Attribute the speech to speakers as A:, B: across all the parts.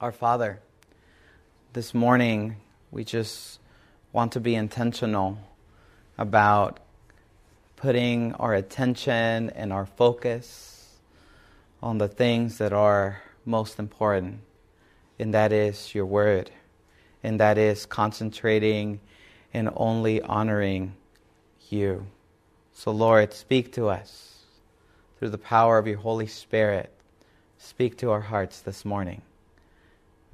A: Our Father, this morning we just want to be intentional about putting our attention and our focus on the things that are most important, and that is your word, and that is concentrating and only honoring you. So, Lord, speak to us through the power of your Holy Spirit. Speak to our hearts this morning.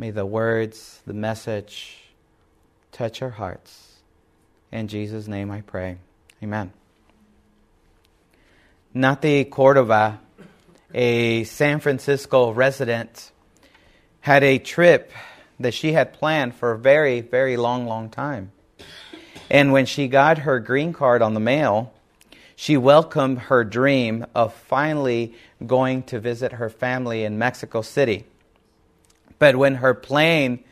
A: May the words, the message touch our hearts. In Jesus' name I pray. Amen. Nati Cordova, a San Francisco resident, had a trip that she had planned for a very, very long, long time. And when she got her green card on the mail, she welcomed her dream of finally going to visit her family in Mexico City. But when her plane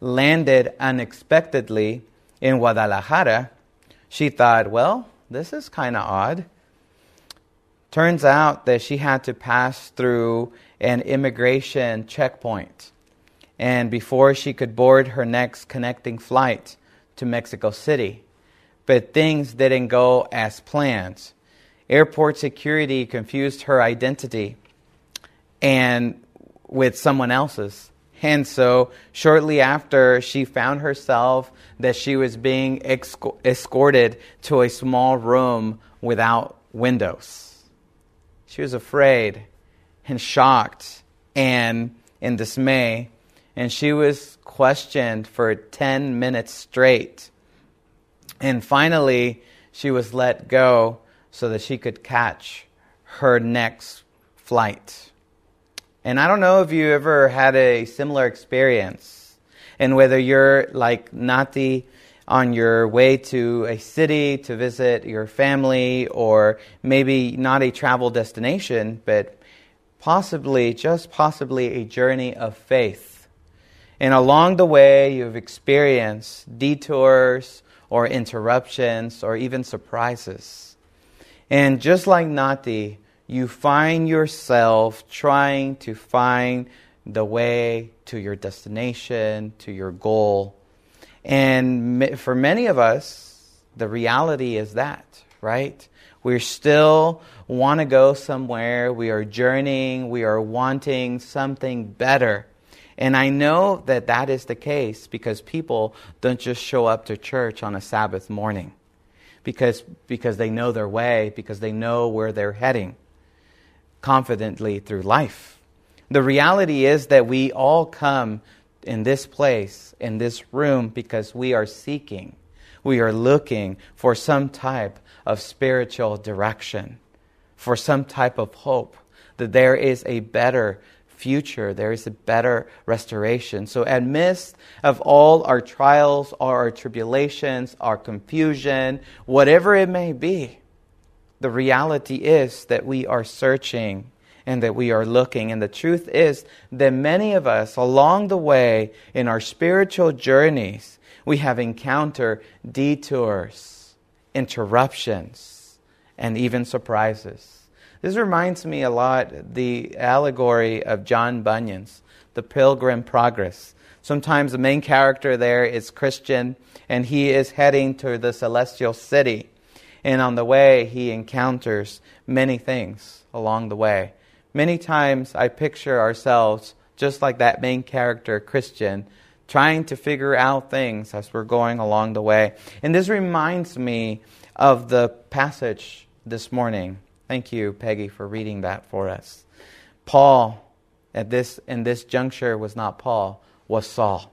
A: landed unexpectedly in Guadalajara, she thought, well, this is kind of odd. Turns out that she had to pass through an immigration checkpoint. And before she could board her next connecting flight to Mexico City, but things didn't go as planned. Airport security confused her identity and with someone else's. And so, shortly after, she found herself that she was being escorted to a small room without windows. She was afraid and shocked and in dismay, and she was questioned for 10 minutes straight. And finally, she was let go so that she could catch her next flight. And I don't know if you ever had a similar experience, and whether you're like Nati on your way to a city to visit your family, or maybe not a travel destination, but possibly, just possibly, a journey of faith. And along the way, you've experienced detours or interruptions or even surprises. And just like Nati, you find yourself trying to find the way to your destination, to your goal. And for many of us, the reality is that, right? We still want to go somewhere. We are journeying. We are wanting something better. And I know that that is the case because people don't just show up to church on a Sabbath morning because, because they know their way, because they know where they're heading confidently through life. The reality is that we all come in this place, in this room, because we are seeking, we are looking for some type of spiritual direction, for some type of hope, that there is a better future, there is a better restoration. So, amidst of all our trials, our tribulations, our confusion, whatever it may be, the reality is that we are searching and that we are looking. And the truth is that many of us, along the way in our spiritual journeys, we have encountered detours, interruptions, and even surprises. This reminds me a lot the allegory of John Bunyan's The Pilgrim Progress. Sometimes the main character there is Christian and he is heading to the celestial city. And on the way, he encounters many things along the way. Many times I picture ourselves just like that main character, Christian, trying to figure out things as we're going along the way. And this reminds me of the passage this morning. Thank you, Peggy, for reading that for us. Paul, at this, in this juncture, was not Paul, was Saul.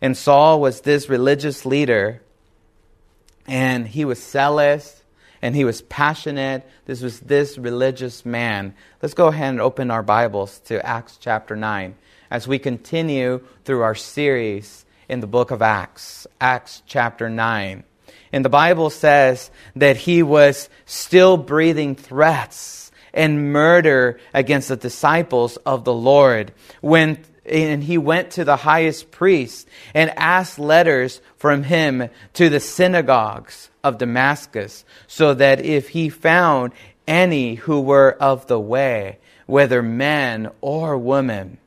A: And Saul was this religious leader and he was zealous and he was passionate. This was this religious man. Let's go ahead and open our Bibles to Acts chapter 9 as we continue through our series in the book of Acts, Acts chapter 9. And the Bible says that he was still breathing threats and murder against the disciples of the Lord when and he went to the highest priest and asked letters from him to the synagogues of Damascus, so that if he found any who were of the way, whether men or women,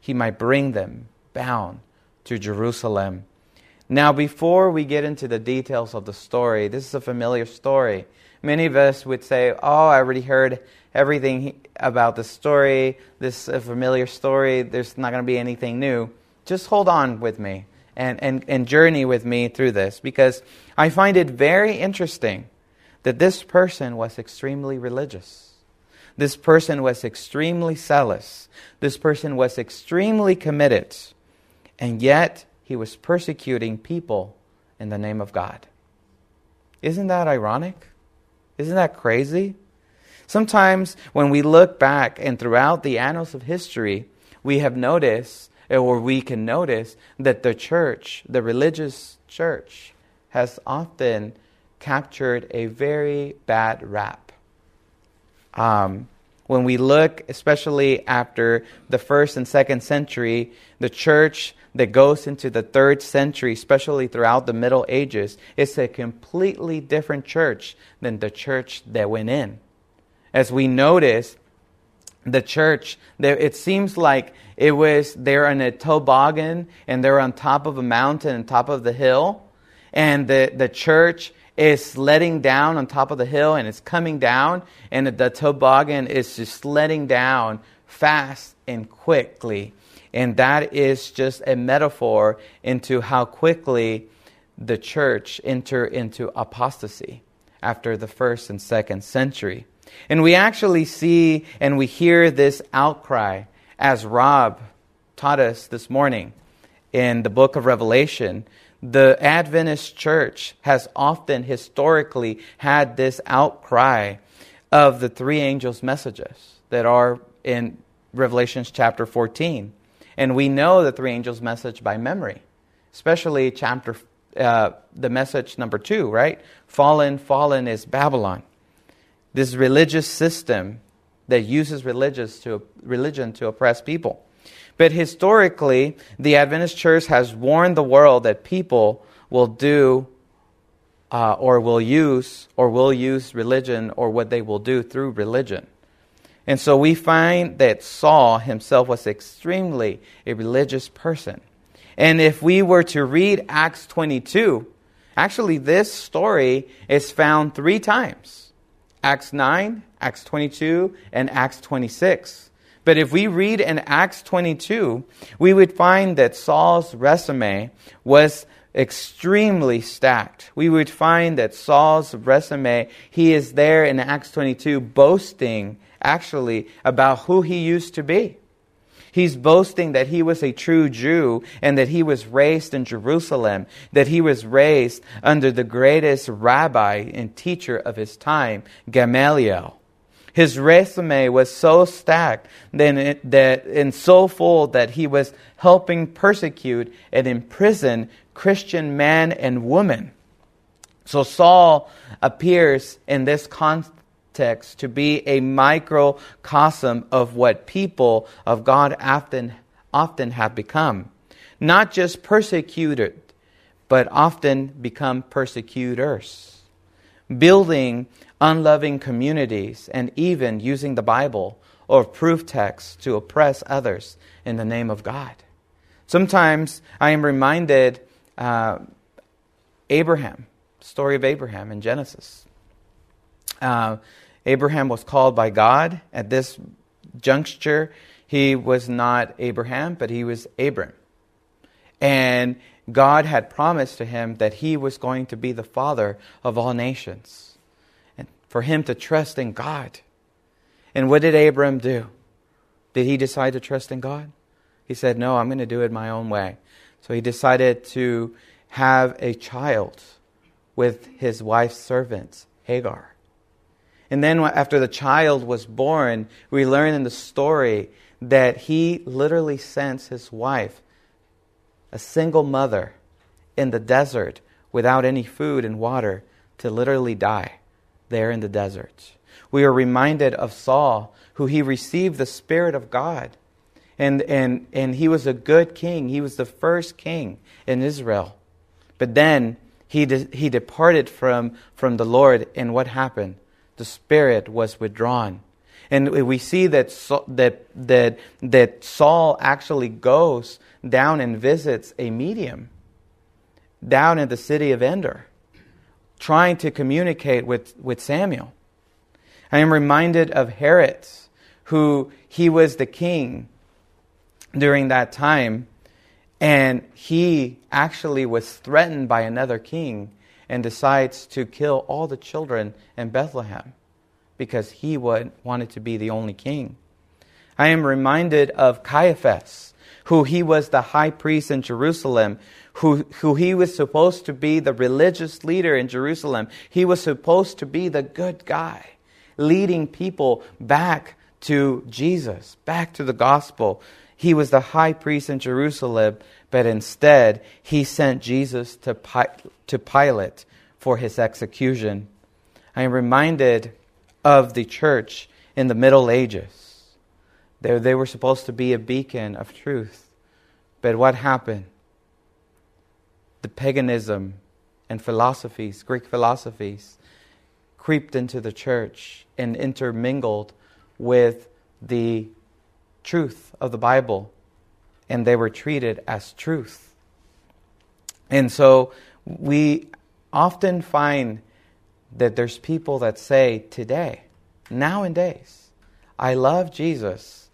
A: he might bring them bound to Jerusalem. Now, before we get into the details of the story, this is a familiar story. Many of us would say, Oh, I already heard everything about the story. This a familiar story. There's not going to be anything new. Just hold on with me and, and, and journey with me through this because I find it very interesting that this person was extremely religious. This person was extremely zealous. This person was extremely committed. And yet, he was persecuting people in the name of God. Isn't that ironic? Isn't that crazy? Sometimes when we look back and throughout the annals of history, we have noticed, or we can notice, that the church, the religious church, has often captured a very bad rap. Um, when we look, especially after the first and second century, the church that goes into the third century, especially throughout the Middle Ages, is a completely different church than the church that went in. As we notice, the church, it seems like it was they're in a toboggan and they're on top of a mountain, on top of the hill, and the, the church is letting down on top of the hill and it's coming down, and the toboggan is just letting down fast and quickly. And that is just a metaphor into how quickly the church enter into apostasy after the first and second century. And we actually see and we hear this outcry as Rob taught us this morning in the book of Revelation. The Adventist church has often historically had this outcry of the three angels' messages that are in Revelations chapter 14. And we know the three angels' message by memory, especially chapter, uh, the message number two, right? Fallen, fallen is Babylon. This religious system that uses religious to, religion to oppress people. But historically, the Adventist church has warned the world that people will do uh, or will use or will use religion or what they will do through religion. And so we find that Saul himself was extremely a religious person. And if we were to read Acts 22, actually, this story is found three times Acts 9, Acts 22, and Acts 26. But if we read in Acts 22, we would find that Saul's resume was extremely stacked. We would find that Saul's resume, he is there in Acts 22 boasting actually about who he used to be. He's boasting that he was a true Jew and that he was raised in Jerusalem, that he was raised under the greatest rabbi and teacher of his time, Gamaliel. His resume was so stacked that and so full that he was helping persecute and imprison Christian men and women. So Saul appears in this context text to be a microcosm of what people of God often, often have become. Not just persecuted, but often become persecutors. Building unloving communities and even using the Bible or proof texts to oppress others in the name of God. Sometimes I am reminded uh, Abraham, story of Abraham in Genesis. Uh, Abraham was called by God. At this juncture, he was not Abraham, but he was Abram. And God had promised to him that he was going to be the father of all nations. And for him to trust in God. And what did Abram do? Did he decide to trust in God? He said, No, I'm going to do it my own way. So he decided to have a child with his wife's servant, Hagar. And then after the child was born, we learn in the story that he literally sends his wife, a single mother, in the desert without any food and water to literally die there in the desert. We are reminded of Saul, who he received the Spirit of God. And, and, and he was a good king. He was the first king in Israel. But then he, de- he departed from, from the Lord, and what happened? The Spirit was withdrawn. And we see that, that, that, that Saul actually goes down and visits a medium down in the city of Endor, trying to communicate with, with Samuel. I am reminded of Herod, who he was the king during that time, and he actually was threatened by another king and decides to kill all the children in Bethlehem because he would, wanted to be the only king. I am reminded of Caiaphas, who he was the high priest in Jerusalem, who, who he was supposed to be the religious leader in Jerusalem. He was supposed to be the good guy, leading people back to Jesus, back to the gospel. He was the high priest in Jerusalem, but instead he sent Jesus to, to Pilate for his execution. I am reminded of the church in the Middle Ages. They, they were supposed to be a beacon of truth. But what happened? The paganism and philosophies, Greek philosophies, creeped into the church and intermingled with the truth of the Bible, and they were treated as truth. And so we often find that there's people that say today, nowadays, I love Jesus,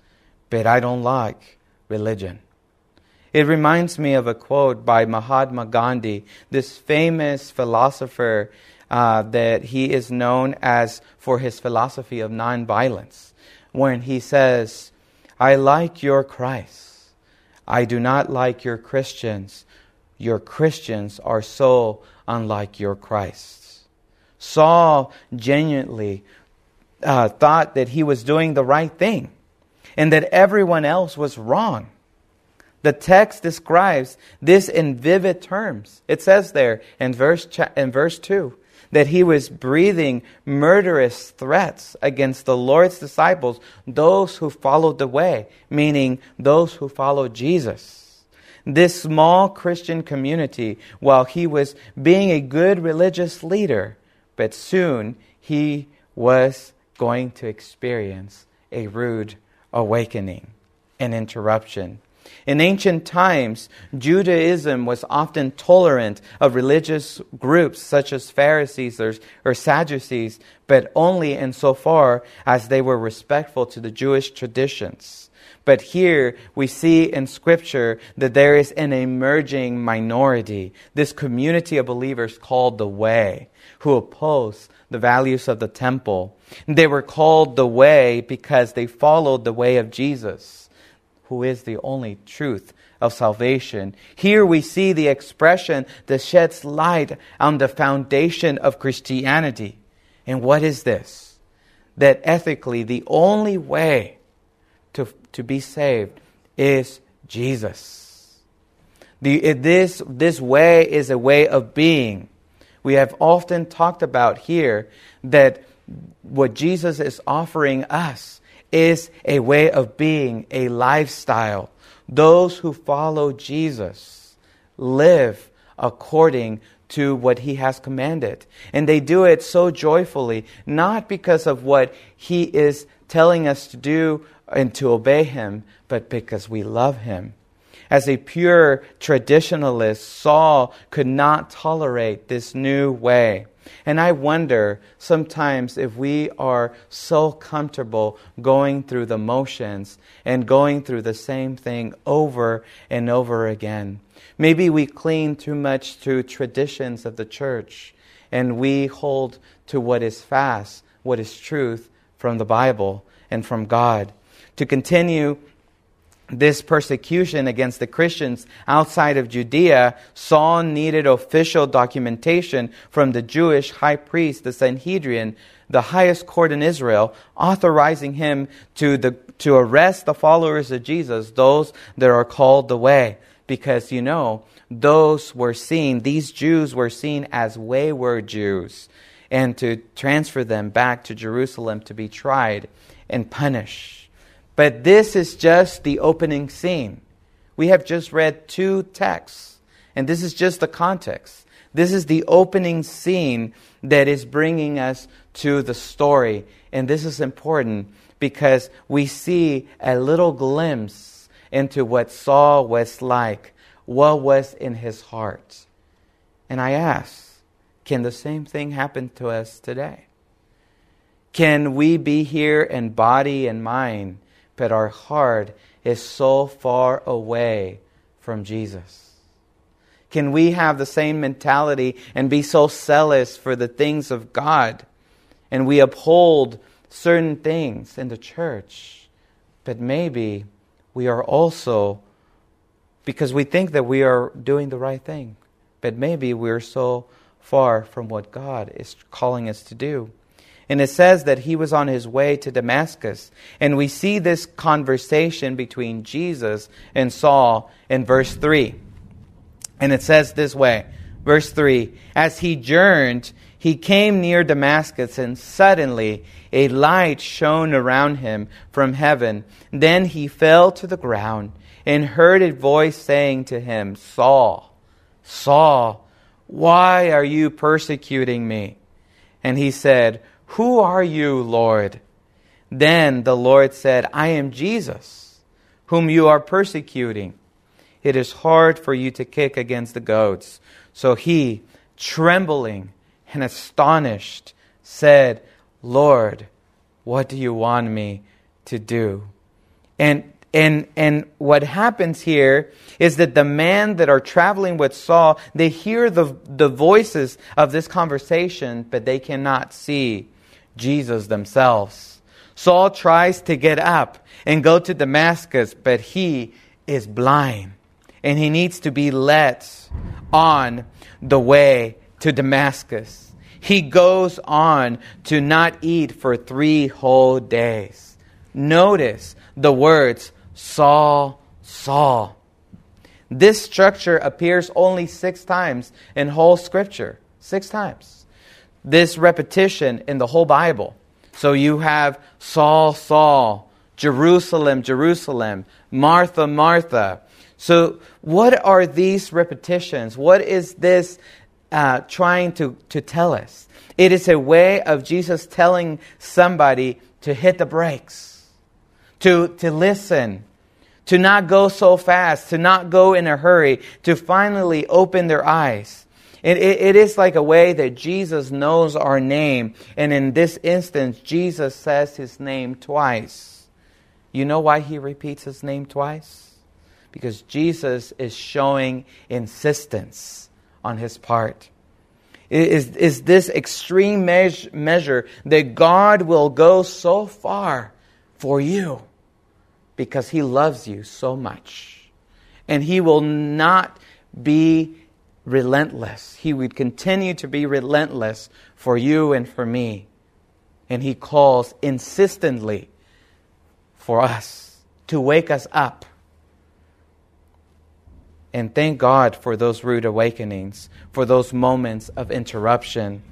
A: but I don't like religion. It reminds me of a quote by Mahatma Gandhi, this famous philosopher uh, that he is known as for his philosophy of nonviolence, when he says, I like your Christ. I do not like your Christians. Your Christians are so unlike your Christ. Saul genuinely uh, thought that he was doing the right thing and that everyone else was wrong. The text describes this in vivid terms. It says there in verse, in verse 2 that he was breathing murderous threats against the Lord's disciples, those who followed the way, meaning those who followed Jesus. This small Christian community, while he was being a good religious leader, but soon he was going to experience a rude awakening, an interruption. In ancient times, Judaism was often tolerant of religious groups such as Pharisees or, or, Sadducees, but only insofar as they were respectful to the Jewish traditions. But here we see in Scripture that there is an emerging minority, this community of believers called the Way, who oppose the values of the temple. They were called the Way because they followed the way of Jesus, who is the only truth of salvation. Here we see the expression that sheds light on the foundation of Christianity. And what is this? That ethically, the only way to, to be saved is Jesus. The, this, this way is a way of being. We have often talked about here that what Jesus is offering us is a way of being, a lifestyle. Those who follow Jesus live according to what he has commanded. And they do it so joyfully, not because of what he is telling us to do and to obey him, but because we love him. As a pure traditionalist, Saul could not tolerate this new way. And I wonder sometimes if we are so comfortable going through the motions and going through the same thing over and over again. Maybe we cling too much to traditions of the church and we hold to what is fast, what is truth from the Bible and from God. To continue this persecution against the Christians outside of Judea, Saul needed official documentation from the Jewish high priest, the Sanhedrin, the highest court in Israel, authorizing him to, the, to arrest the followers of Jesus, those that are called the way. Because, you know, those were seen, these Jews were seen as wayward Jews, and to transfer them back to Jerusalem to be tried and punished. But this is just the opening scene. We have just read two texts, and this is just the context. This is the opening scene that is bringing us to the story. And this is important because we see a little glimpse into what Saul was like, what was in his heart. And I ask, can the same thing happen to us today? Can we be here in body and mind, but our heart is so far away from Jesus? Can we have the same mentality and be so zealous for the things of God? And we uphold certain things in the church, but maybe we are also, because we think that we are doing the right thing, but maybe we're so far from what God is calling us to do. And it says that he was on his way to Damascus. And we see this conversation between Jesus and Saul in verse 3. And it says this way Verse 3 As he journeyed, he came near Damascus, and suddenly a light shone around him from heaven. Then he fell to the ground and heard a voice saying to him, Saul, Saul, why are you persecuting me? And he said, Who are you, Lord? Then the Lord said, I am Jesus, whom you are persecuting. It is hard for you to kick against the goads. So he, trembling and astonished, said, Lord, what do you want me to do? And and and what happens here is that the men that are traveling with Saul, they hear the, the voices of this conversation, but they cannot see Jesus themselves. Saul tries to get up and go to Damascus, but he is blind and he needs to be led on the way to Damascus. He goes on to not eat for three whole days. Notice the words Saul, Saul. This structure appears only six times in whole scripture. Six times. This repetition in the whole Bible. So you have Saul, Saul, Jerusalem, Jerusalem, Martha, Martha. So, what are these repetitions? What is this uh, trying to, to tell us? It is a way of Jesus telling somebody to hit the brakes, to, to listen, to not go so fast, to not go in a hurry, to finally open their eyes. It, it, it is like a way that Jesus knows our name. And in this instance, Jesus says his name twice. You know why he repeats his name twice? because Jesus is showing insistence on his part. Is, is this extreme measure that God will go so far for you because he loves you so much. And he will not be relentless. He would continue to be relentless for you and for me. And he calls insistently for us to wake us up and thank God for those rude awakenings, for those moments of interruption.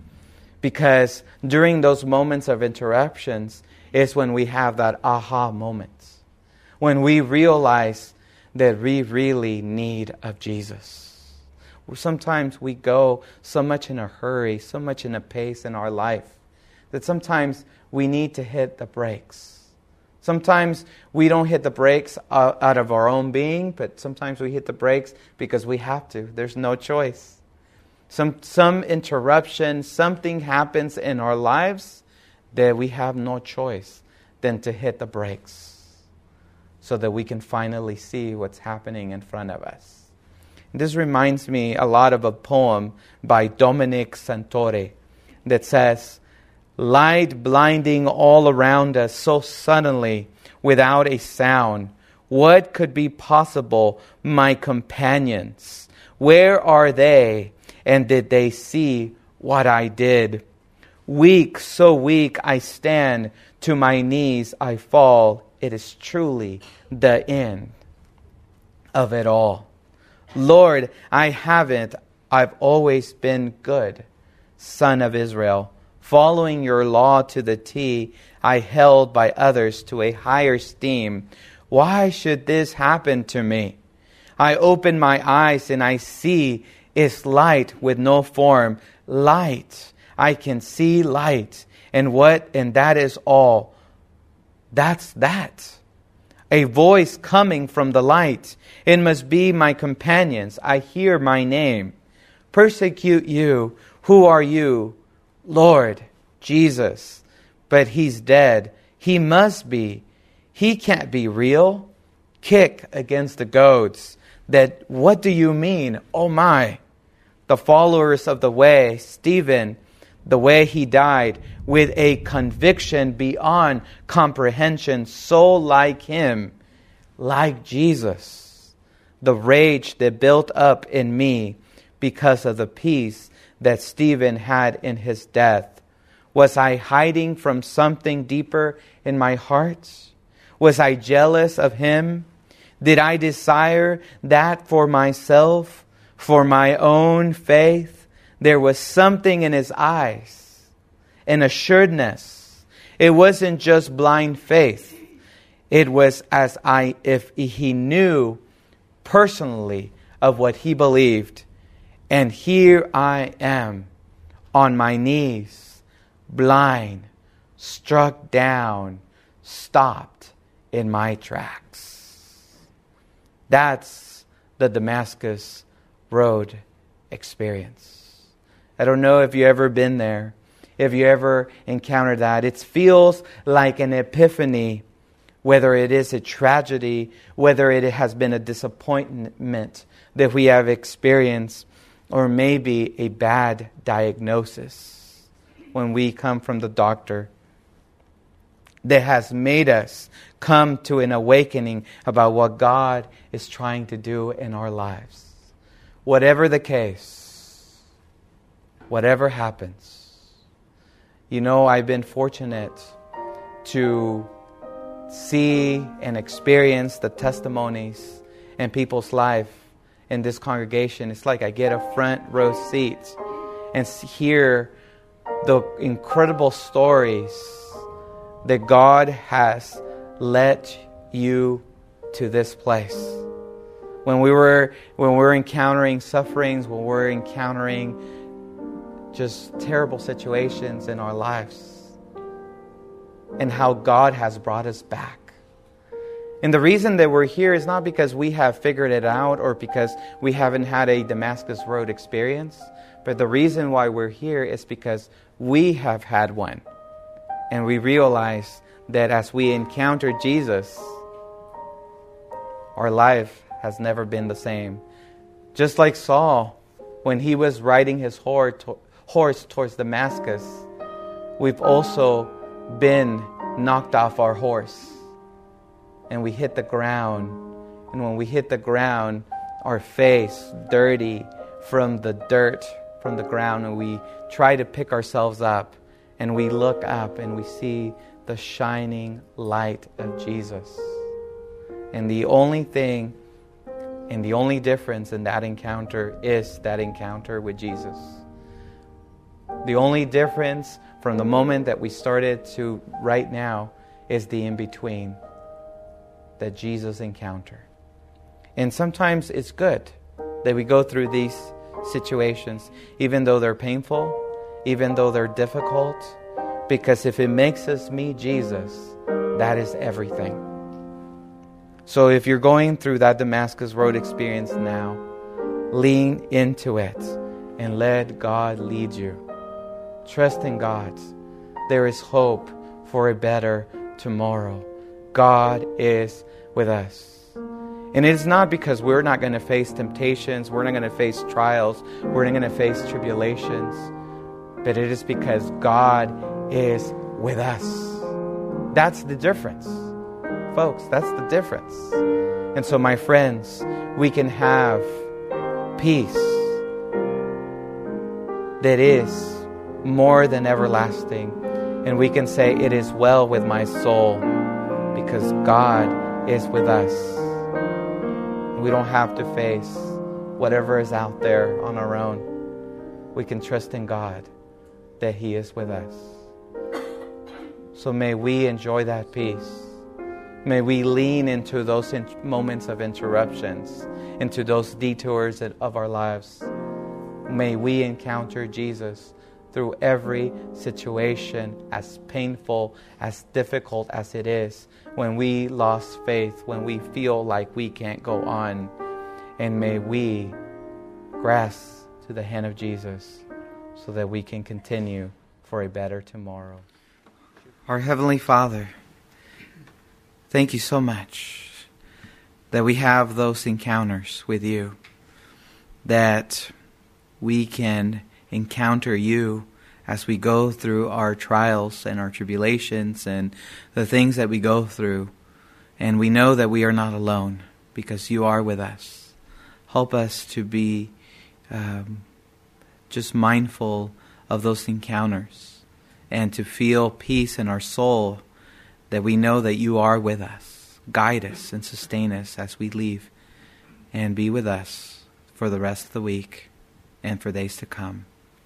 A: Because during those moments of interruptions is when we have that aha moments. When we realize that we really need of Jesus. Sometimes we go so much in a hurry, so much in a pace in our life, that sometimes we need to hit the brakes Sometimes we don't hit the brakes out of our own being, but sometimes we hit the brakes because we have to. There's no choice. Some, some interruption, something happens in our lives that we have no choice than to hit the brakes so that we can finally see what's happening in front of us. This reminds me a lot of a poem by Dominic Santore that says, light blinding all around us so suddenly without a sound. What could be possible, my companions? Where are they? And did they see what I did? Weak, so weak, I stand, to my knees I fall. It is truly the end of it all. Lord, I haven't. I've always been good, son of Israel following your law to the T, I held by others to a higher esteem. Why should this happen to me? I open my eyes and I see is light with no form. Light. I can see light. And what and that is all. That's that. A voice coming from the light. It must be my companions. I hear my name. Persecute you. Who are you? Lord, Jesus. But he's dead. He must be. He can't be real. Kick against the goads. That, what do you mean? Oh my. The followers of the way, Stephen, the way he died, with a conviction beyond comprehension, so like him, like Jesus. The rage that built up in me because of the peace that Stephen had in his death. Was I hiding from something deeper in my heart? Was I jealous of him? Did I desire that for myself, for my own faith? There was something in his eyes, an assuredness. It wasn't just blind faith. It was as I if he knew personally of what he believed. And here I am on my knees, blind, struck down, stopped in my tracks. That's the Damascus Road experience. I don't know if you've ever been there, if you ever encountered that. It feels like an epiphany, whether it is a tragedy, whether it has been a disappointment that we have experienced, or maybe a bad diagnosis when we come from the doctor that has made us come to an awakening about what God is trying to do in our lives. Whatever the case, whatever happens, you know, I've been fortunate to see and experience the testimonies in people's life in this congregation. It's like I get a front row seat and hear the incredible stories that God has led you to this place. When we were when we're encountering sufferings, when we're encountering just terrible situations in our lives, and how God has brought us back. And the reason that we're here is not because we have figured it out or because we haven't had a Damascus Road experience, but the reason why we're here is because we have had one. And we realize that as we encounter Jesus, our life has never been the same. Just like Saul, when he was riding his horse towards Damascus, we've also been knocked off our horse and we hit the ground. And when we hit the ground, our face dirty from the dirt from the ground, and we try to pick ourselves up, and we look up and we see the shining light of Jesus. And the only thing and the only difference in that encounter is that encounter with Jesus. The only difference from the moment that we started to right now is the in between that Jesus encountered. And sometimes it's good that we go through these situations, even though they're painful, even though they're difficult, because if it makes us meet Jesus, that is everything. So if you're going through that Damascus Road experience now, lean into it and let God lead you. Trust in God. There is hope for a better tomorrow. God is with us. And it is not because we're not going to face temptations, we're not going to face trials, we're not going to face tribulations, but it is because God is with us. That's the difference. Folks, that's the difference. And so, my friends, we can have peace that is more than everlasting. And we can say, It is well with my soul because God is with us. We don't have to face whatever is out there on our own. We can trust in God that He is with us. So may we enjoy that peace. May we lean into those in- moments of interruptions, into those detours of our lives. May we encounter Jesus through every situation, as painful, as difficult as it is, when we lost faith, when we feel like we can't go on. And may we grasp to the hand of Jesus so that we can continue for a better tomorrow. Our Heavenly Father, thank you so much that we have those encounters with you, that we can encounter you as we go through our trials and our tribulations and the things that we go through. And we know that we are not alone because you are with us. Help us to be um, just mindful of those encounters and to feel peace in our soul that we know that you are with us. Guide us and sustain us as we leave and be with us for the rest of the week and for days to come.